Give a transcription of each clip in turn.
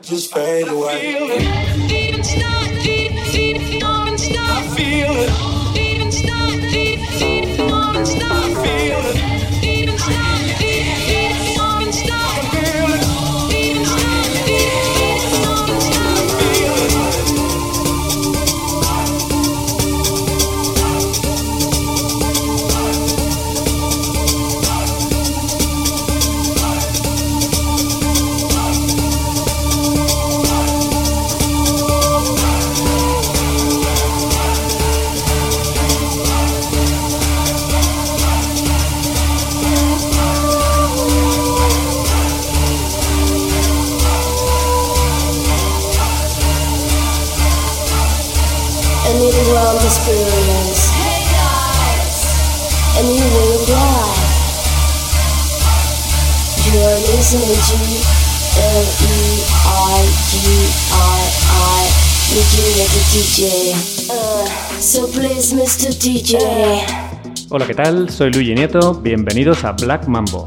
Just fade away. Hola, ¿qué tal? Soy Luigi Nieto, bienvenidos a Black Mambo.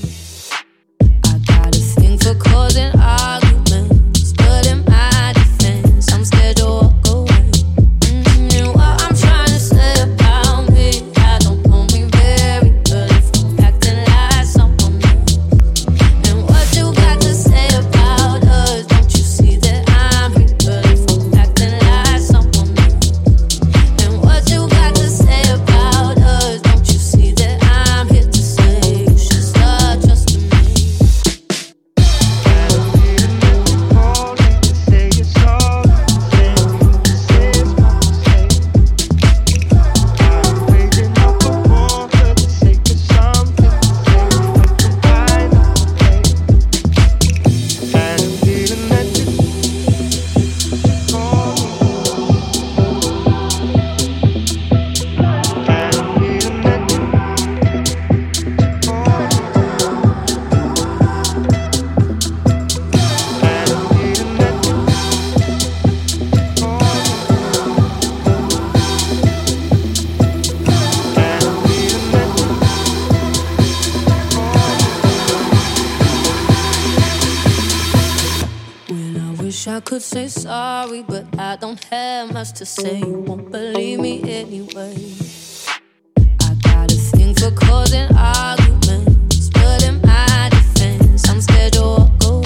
could say sorry, but I don't have much to say. You won't believe me anyway. I got a thing for causing arguments, but in my defense, I'm scared to walk away.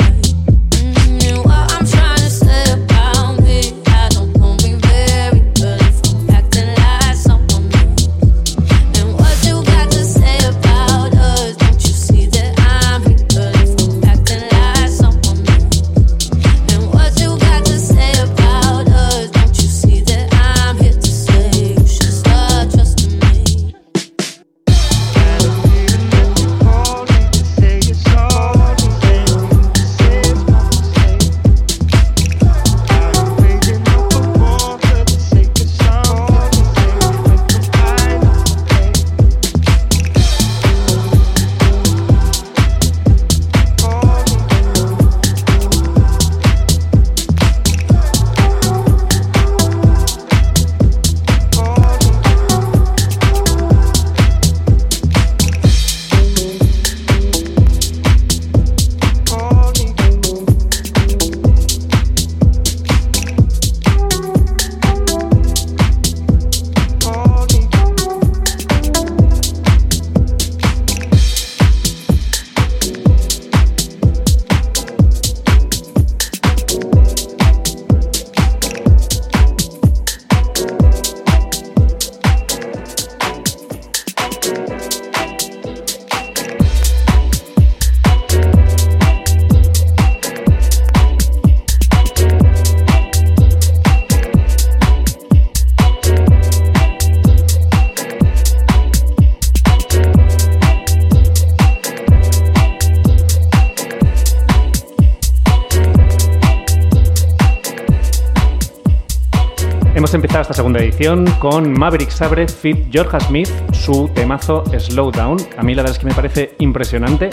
Esta segunda edición con Maverick Sabre Fit Georgia Smith, su temazo Slow Down. A mí la verdad es que me parece impresionante.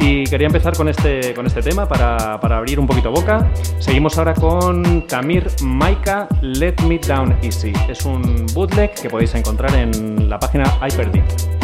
Y quería empezar con este, con este tema para, para abrir un poquito boca. Seguimos ahora con Tamir Maika Let Me Down Easy. Es un bootleg que podéis encontrar en la página Hyperdeep.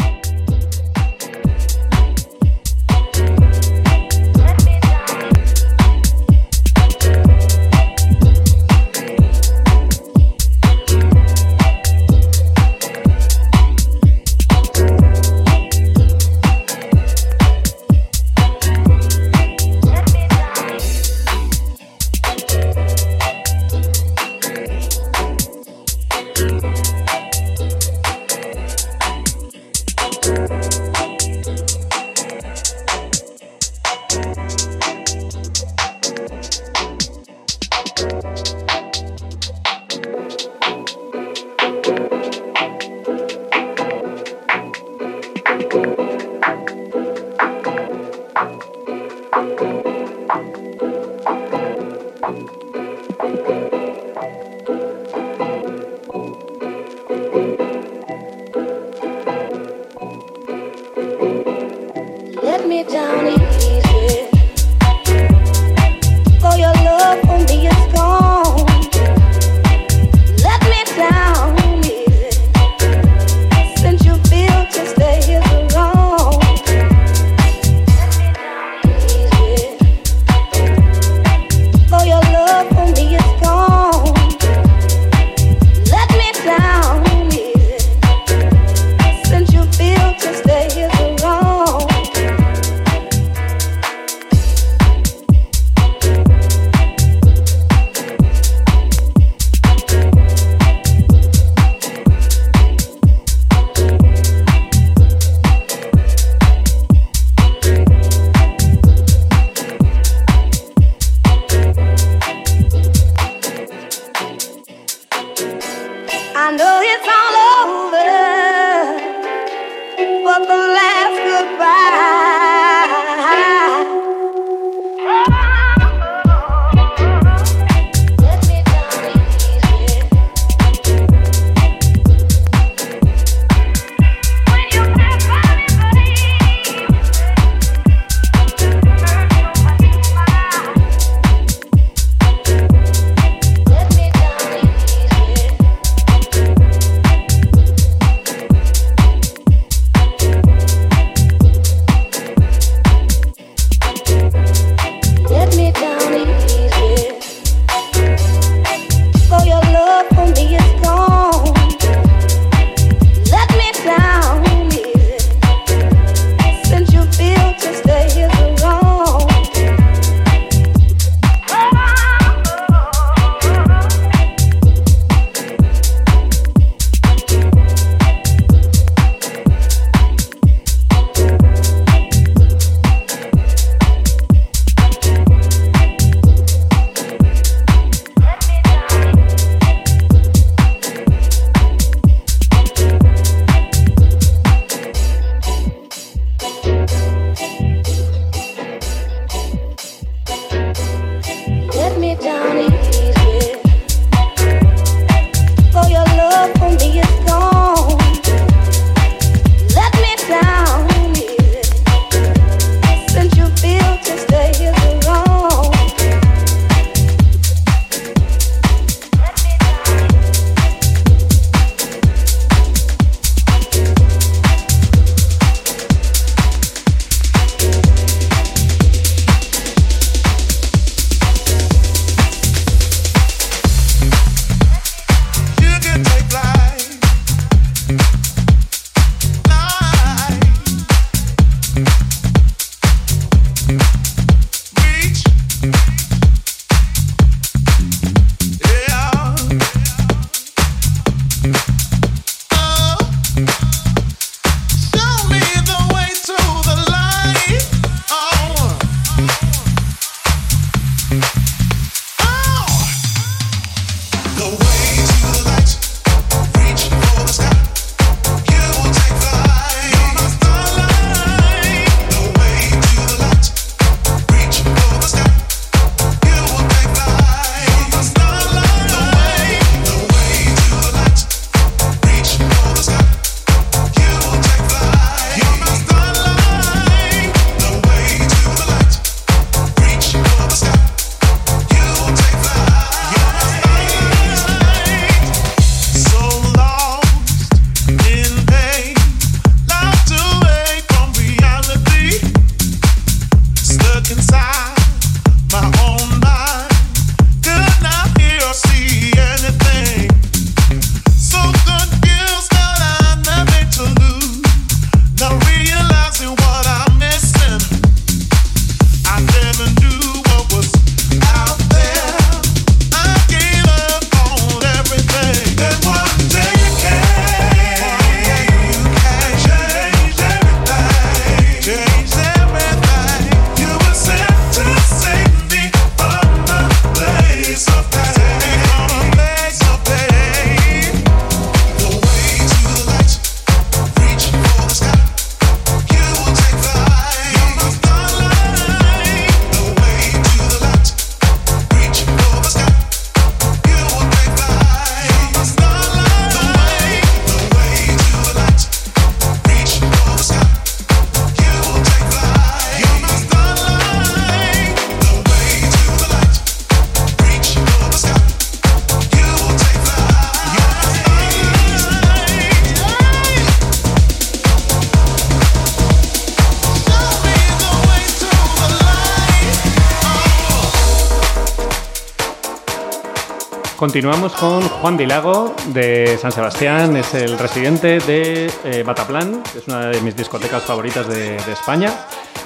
Continuamos con Juan Dilago de San Sebastián, es el residente de eh, Bataplan, es una de mis discotecas favoritas de, España.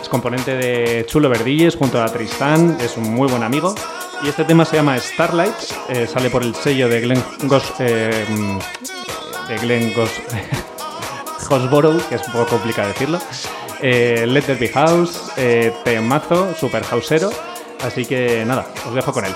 Es componente de Chulo Verdilles junto a Tristán, es un muy buen amigo. Y este tema se llama Starlight, eh, sale por el sello de Glen Gos, eh, de Glen Gos, Hosborough, que es un poco complicado decirlo. Let There Be House, temazo, super houseero. Así que nada, os dejo con él.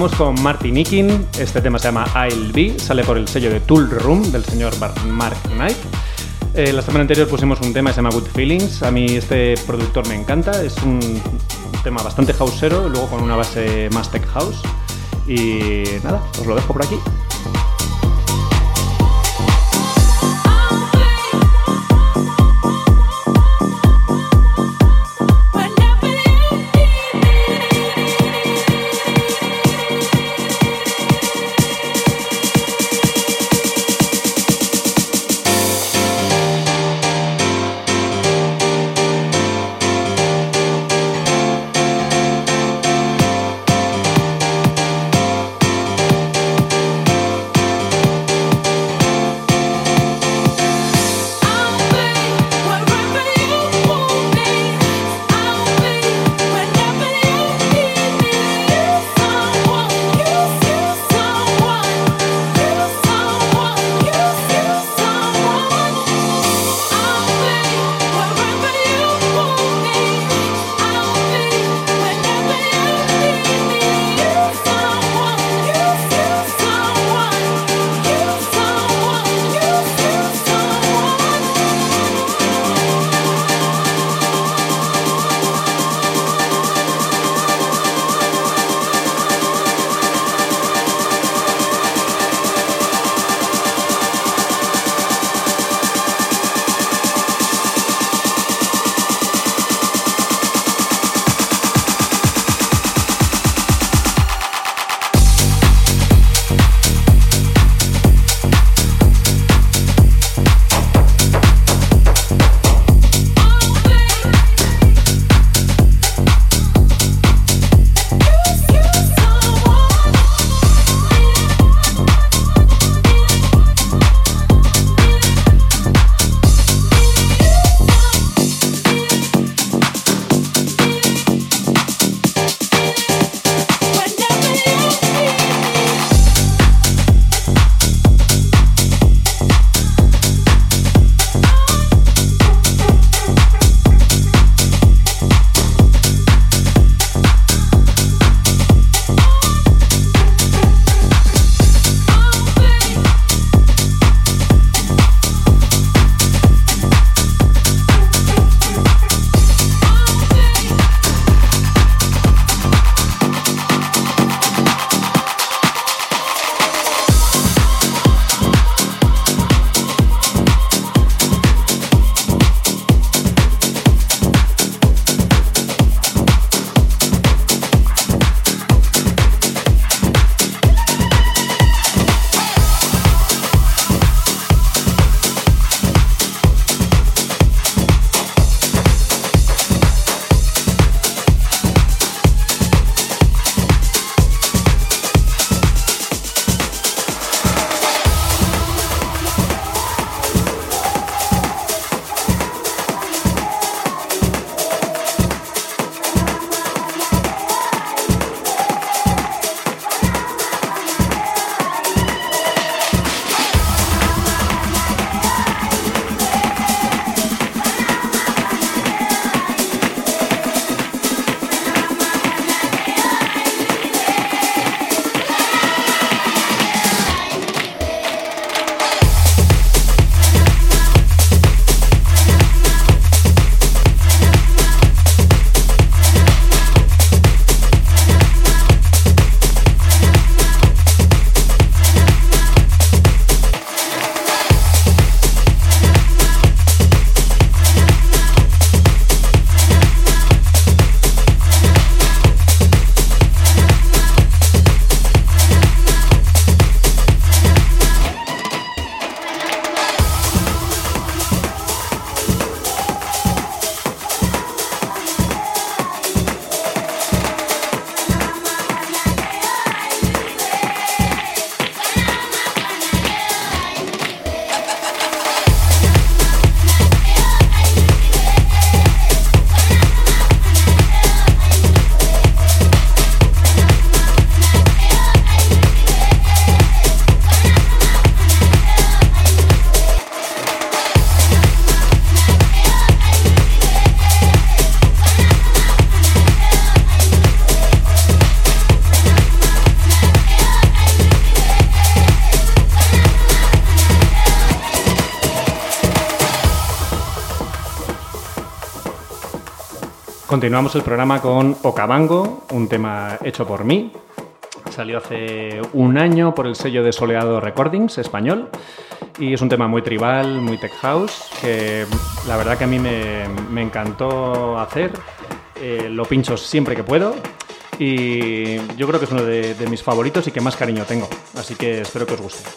Con Martin Ikin. Este tema se llama I'll Be, sale por el sello de Tool Room del señor Mark Knight. Eh, la semana anterior pusimos un tema que se llama Good Feelings. A mí este productor me encanta. Es un tema bastante houseero, luego con una base más tech house. Y nada, os lo dejo por aquí. Continuamos el programa con Okavango, un tema hecho por mí. Salió hace un año por el sello de Soleado Recordings español y es un tema muy tribal, muy tech house, que la verdad que a mí me, encantó hacer. Eh, lo pincho siempre que puedo y yo creo que es uno de mis favoritos y que más cariño tengo. Así que espero que os guste.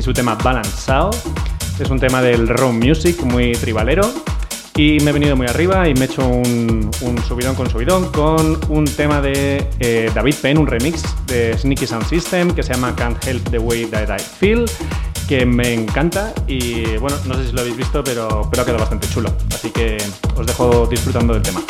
Y su tema Balanceado. Es un tema del rock music muy tribalero. Y me he venido muy arriba y me he hecho un, subidón con subidón con un tema de eh, David Penn, un remix de Sneaky Sound System que se llama Can't Help the Way That I Feel, que me encanta y bueno, no sé si lo habéis visto, pero, pero ha quedado bastante chulo. Así que os dejo disfrutando del tema.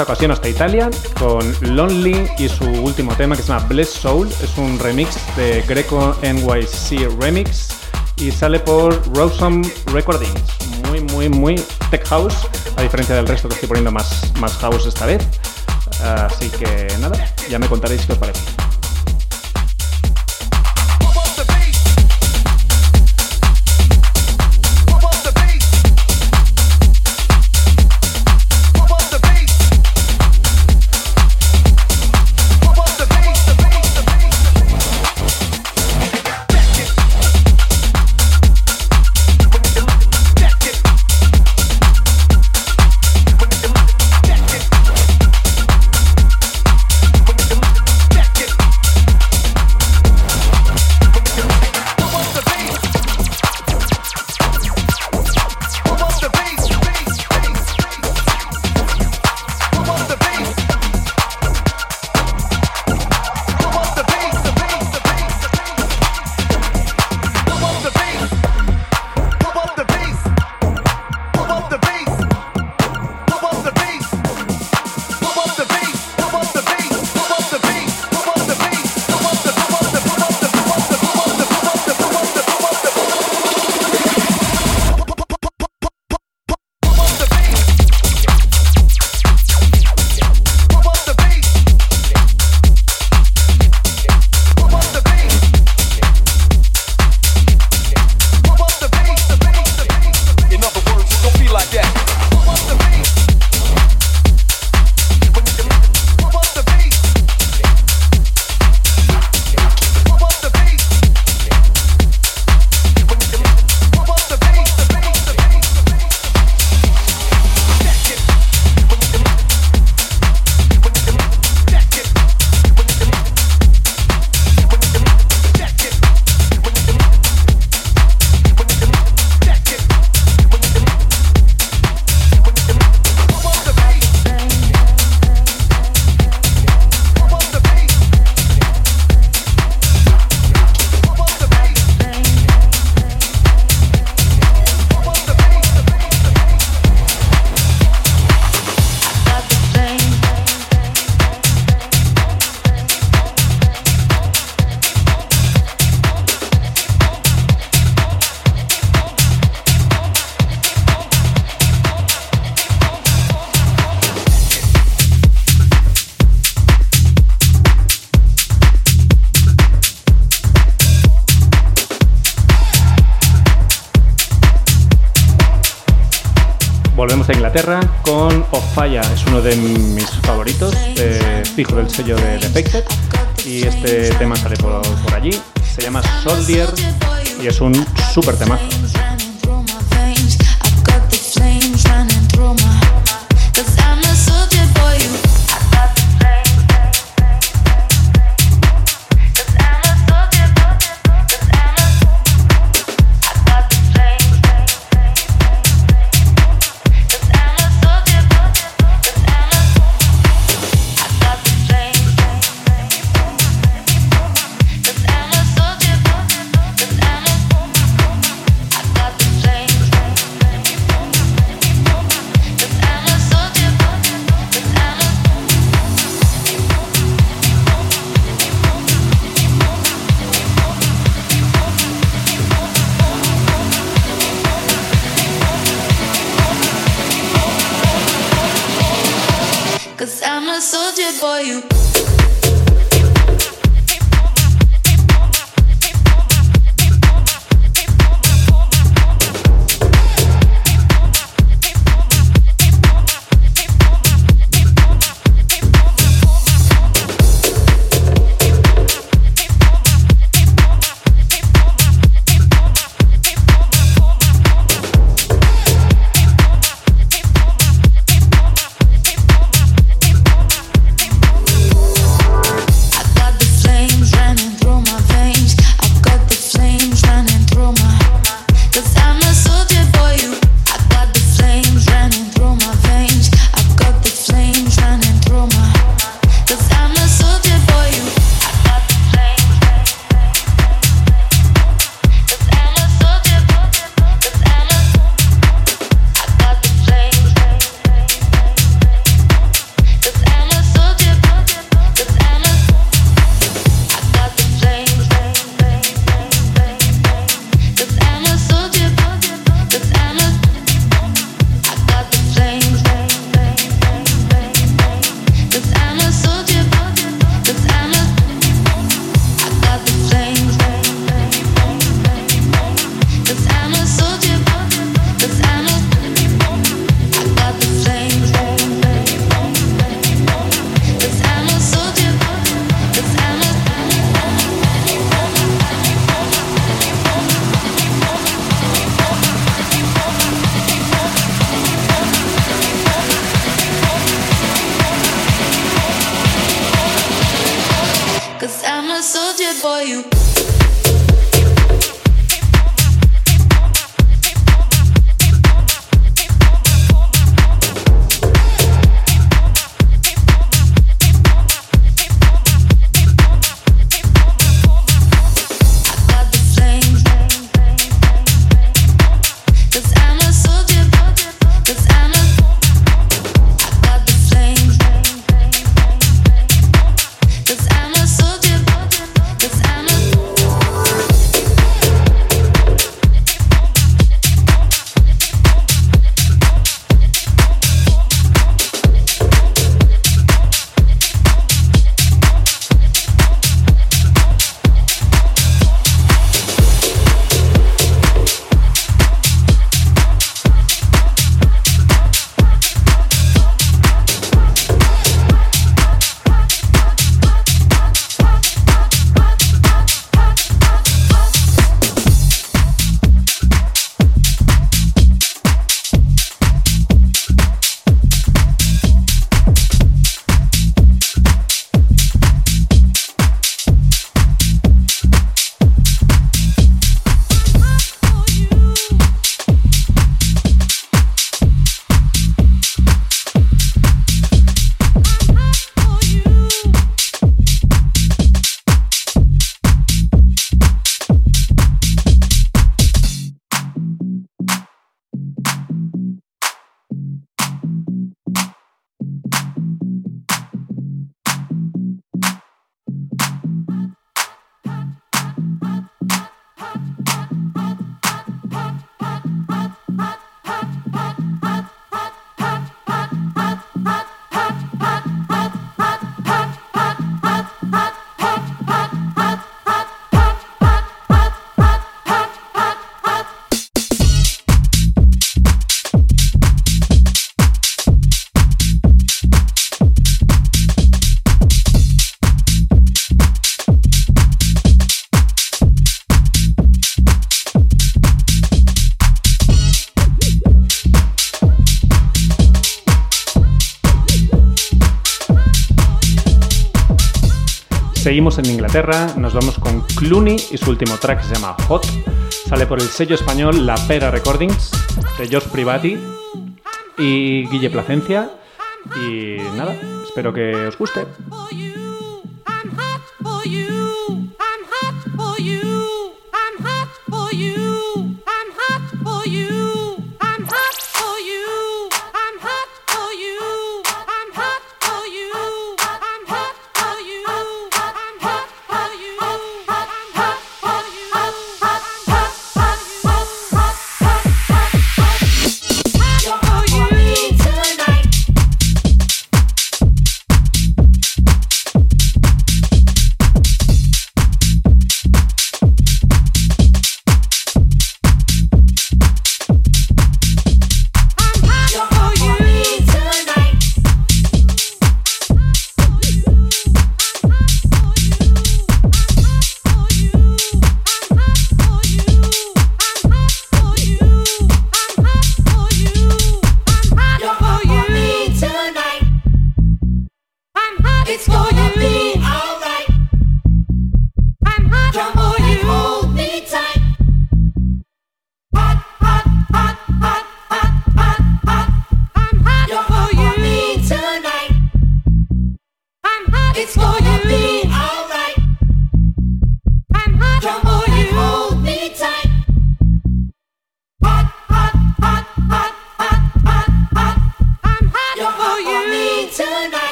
Hasta Italia con Lonely y su último tema que se llama Bless Soul. Es un remix de Greco NYC Remix y sale por Rosum Recordings. Muy, muy, muy tech house, a diferencia del resto que estoy poniendo más, más house esta vez. Así que nada, ya me contaréis qué os parece. Súper. Nos vamos con Clooney y su último track se llama Hot. Sale por el sello español La Pera Recordings de George Privati y Guille Placencia. Y nada, espero que os guste.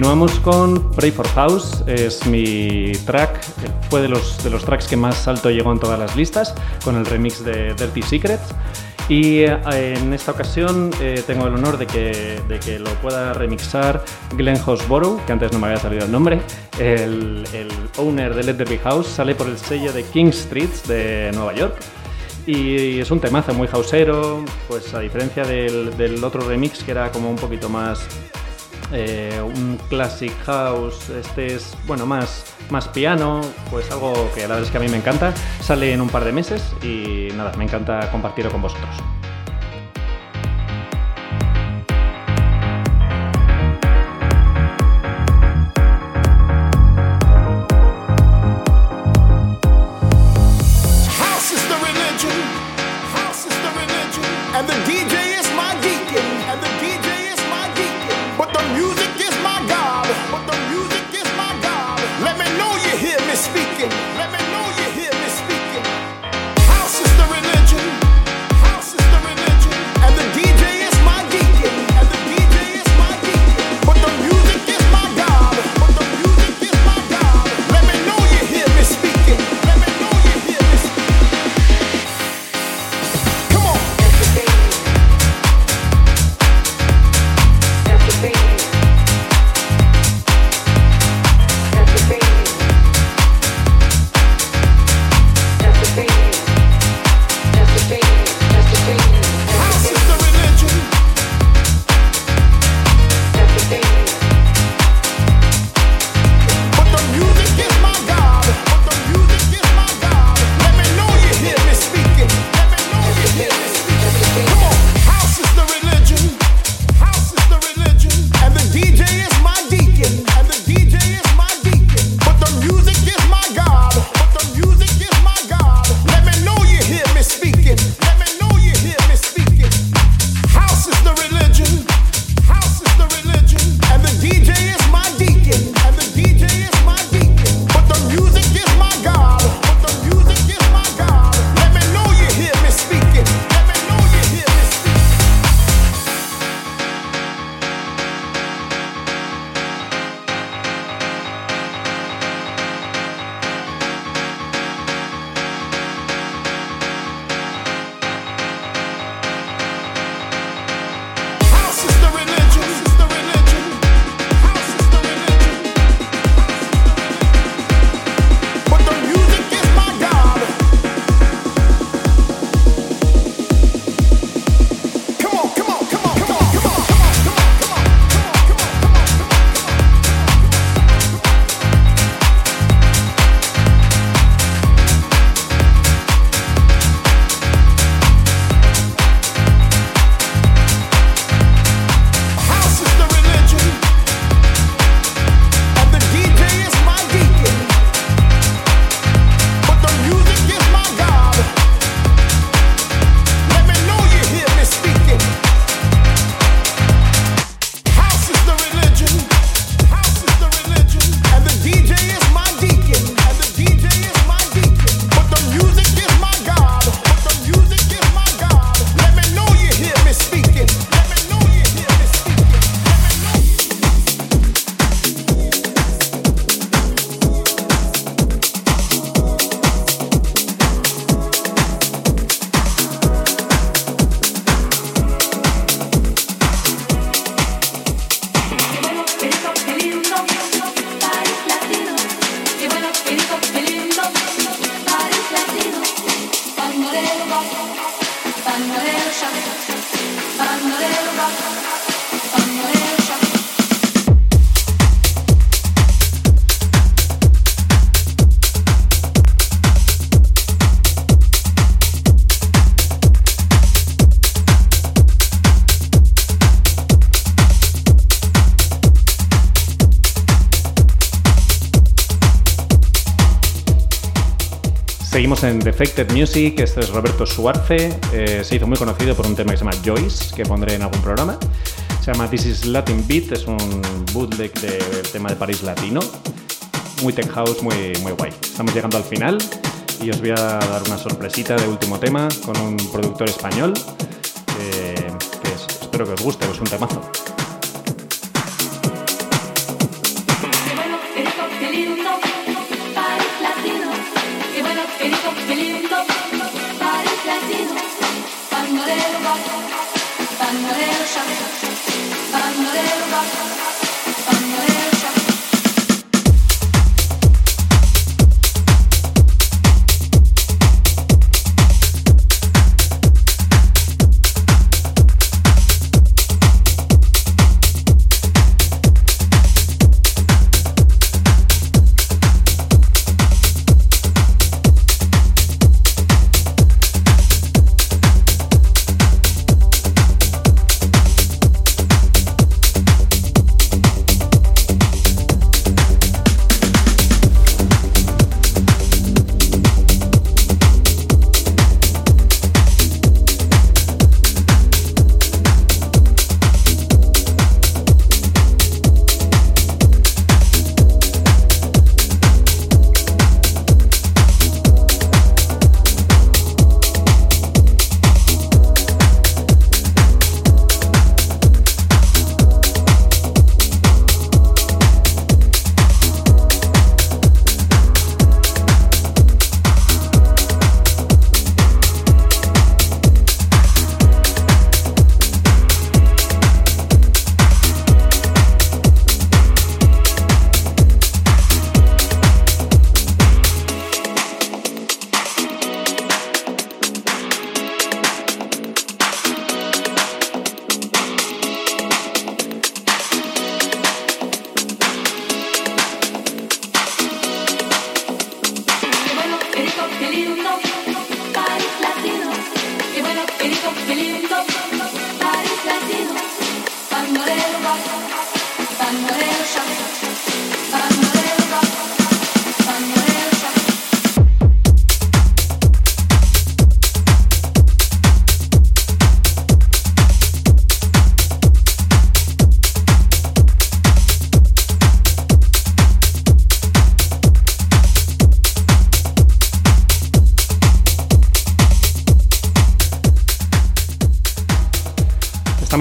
Continuamos con Pray for House, es mi track, fue de los, de los tracks que más alto llegó en todas las listas, con el remix de Dirty Secrets. Y eh, en esta ocasión eh, tengo el honor de que, de que, lo pueda remixar Glenn Hosborough, que antes no me había salido el nombre, el, el owner de Let There Be House, sale por el sello de King Streets de Nueva York. Y es un temazo muy hausero, pues a diferencia del, del, otro remix que era como un poquito más eh, un classic house, este es, bueno, más, más piano, pues algo que la verdad es que a mí me encanta. Sale en un par de meses y nada, me encanta compartirlo con vosotros. Defected Music, este es Roberto Suarce, eh, se hizo muy conocido por un tema que se llama Joyce, que pondré en algún programa. Se llama This is Latin Beat, es un bootleg del tema de París Latino. Muy tech house, muy, muy guay. Estamos llegando al final y os voy a dar una sorpresita de último tema con un productor español eh, que es- espero que os guste, es un temazo. Estamos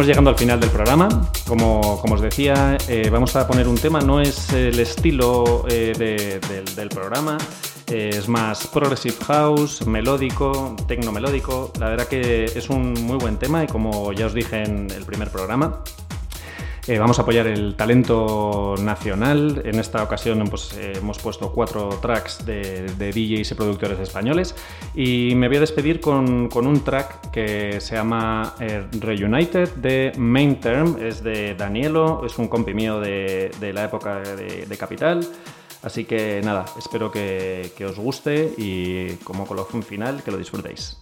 llegando al final del programa. Como, como os decía, eh, vamos a poner un tema. No es el estilo eh, de- del, del programa. eh, es más progressive house, melódico, tecno melódico. La verdad que es un muy buen tema y como ya os dije en el primer programa, eh, vamos a apoyar el talento nacional. En esta ocasión pues, eh, hemos puesto cuatro tracks de, DJs y productores españoles. Y me voy a despedir con, un track que se llama eh, Reunited de Main Term. Es de Danielo, es un compi mío de, la época de, de Capital. Así que nada, espero que, que os guste y como colofón final que lo disfrutéis.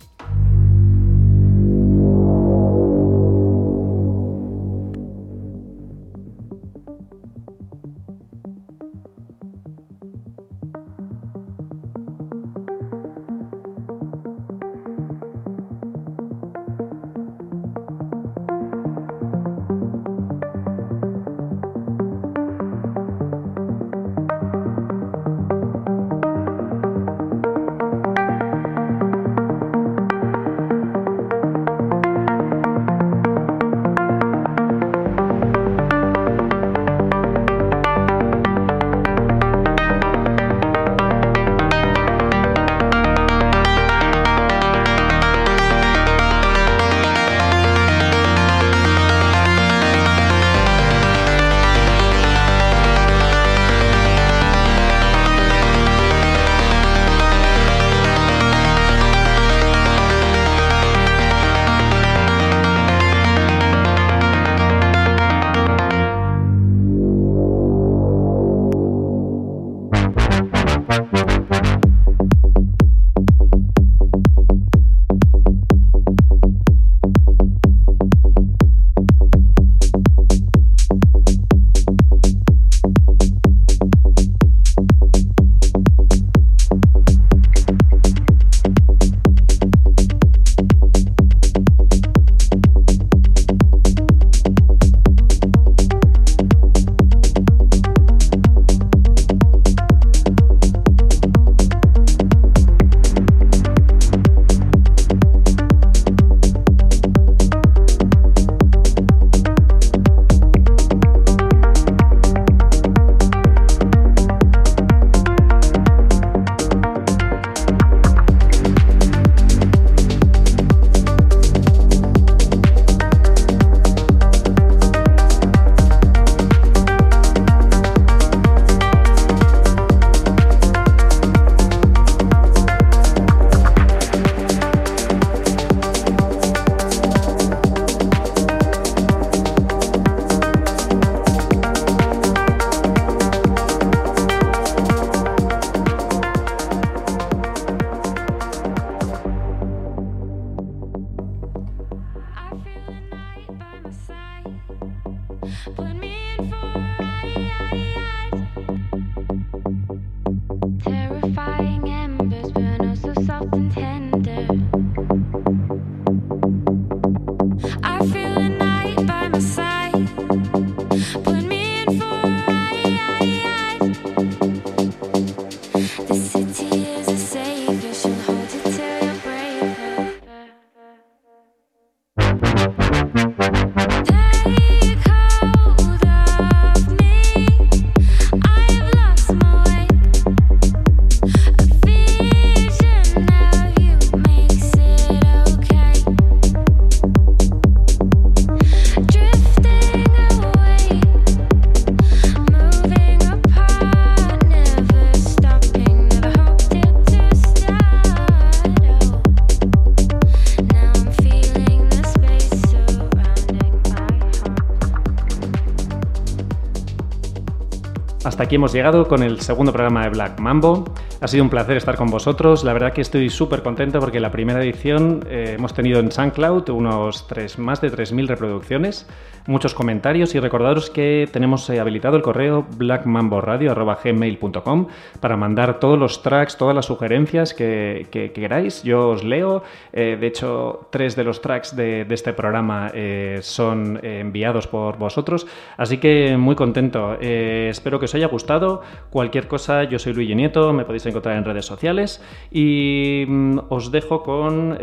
Aquí hemos llegado con el segundo programa de Black Mambo. Ha sido un placer estar con vosotros. La verdad que estoy súper contento porque la primera edición eh, hemos tenido en SoundCloud unos tres, más de 3.000 reproducciones, muchos comentarios y recordaros que tenemos eh, habilitado el correo blackmamboradio.gmail.com para mandar todos los tracks, todas las sugerencias que, que- que queráis. Yo os leo. Eh, de hecho, tres de los tracks de, este programa eh, son enviados por vosotros. Así que muy contento. Espero que os haya gustado. Cualquier cosa, yo soy Luigi Nieto, me podéis encontrar en redes sociales. Y mm, os dejo con.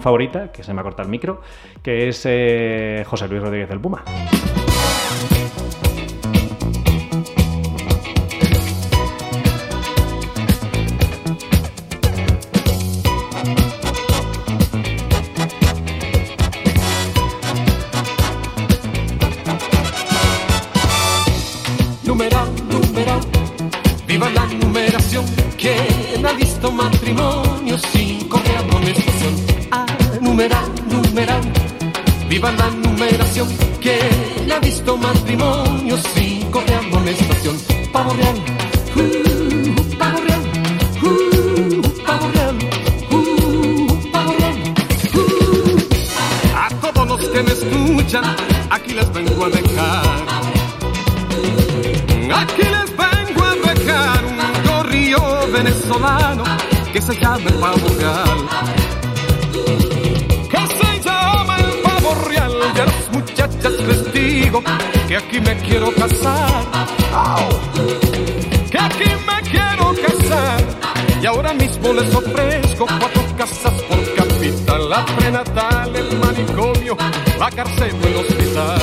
Favorita, que se me ha cortado el micro, que es eh, José Luis Rodríguez del Puma. Viva la numeración. ¿Quién ha visto matrimonio sin correa amonestación? Pavo real, uh, pavo real, uh, pavo real, uh, pavo real, uh. A todos los que me escuchan, aquí les vengo a dejar. Aquí les vengo a dejar un gorrillo venezolano que se llama pavo real. Aquí me quiero casar. Que aquí me quiero casar. Y ahora mismo les ofrezco cuatro casas por capital. La prenatal, el manicomio, la cárcel o el hospital.